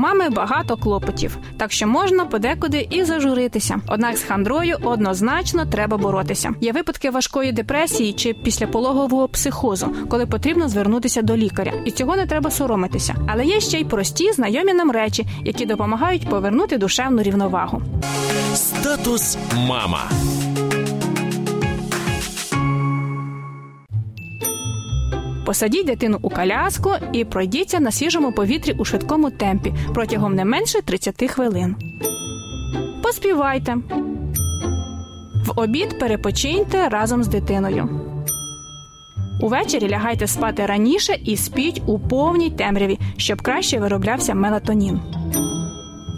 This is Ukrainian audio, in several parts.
Мами багато клопотів, так що можна подекуди і зажуритися. Однак з хандрою однозначно треба боротися. Є випадки важкої депресії чи післяпологового психозу, коли потрібно звернутися до лікаря, і цього не треба соромитися. Але є ще й прості знайомі нам речі, які допомагають повернути душевну рівновагу. Статус мама. Посадіть дитину у коляску і пройдіться на свіжому повітрі у швидкому темпі протягом не менше 30 хвилин. Поспівайте. В обід перепочиньте разом з дитиною. Увечері лягайте спати раніше і спіть у повній темряві, щоб краще вироблявся мелатонін.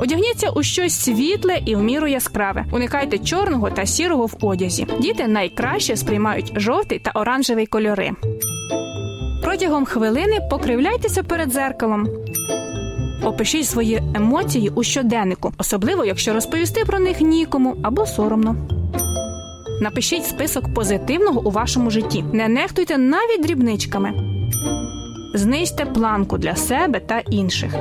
Одягніться у щось світле і в міру яскраве. Уникайте чорного та сірого в одязі. Діти найкраще сприймають жовтий та оранжевий кольори. Протягом хвилини покривляйтеся перед зеркалом. Опишіть свої емоції у щоденнику, особливо якщо розповісти про них нікому або соромно. Напишіть список позитивного у вашому житті. Не нехтуйте навіть дрібничками. Знизьте планку для себе та інших.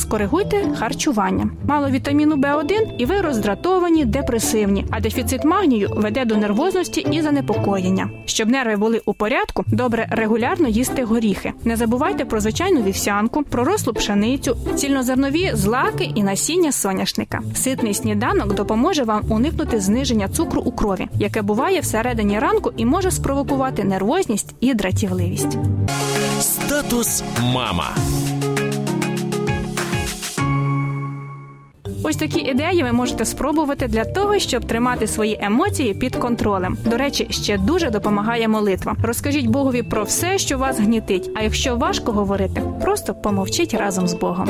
Скоригуйте харчування. Мало вітаміну Б1 і ви роздратовані, депресивні, а дефіцит магнію веде до нервозності і занепокоєння. Щоб нерви були у порядку, добре регулярно їсти горіхи. Не забувайте про звичайну вівсянку, про рослу пшеницю, цільнозернові злаки і насіння соняшника. Ситний сніданок допоможе вам уникнути зниження цукру у крові, яке буває всередині ранку і може спровокувати нервозність і дратівливість. Статус мама. Ось такі ідеї ви можете спробувати для того, щоб тримати свої емоції під контролем. До речі, ще дуже допомагає молитва. Розкажіть Богові про все, що вас гнітить. А якщо важко говорити, просто помовчіть разом з Богом.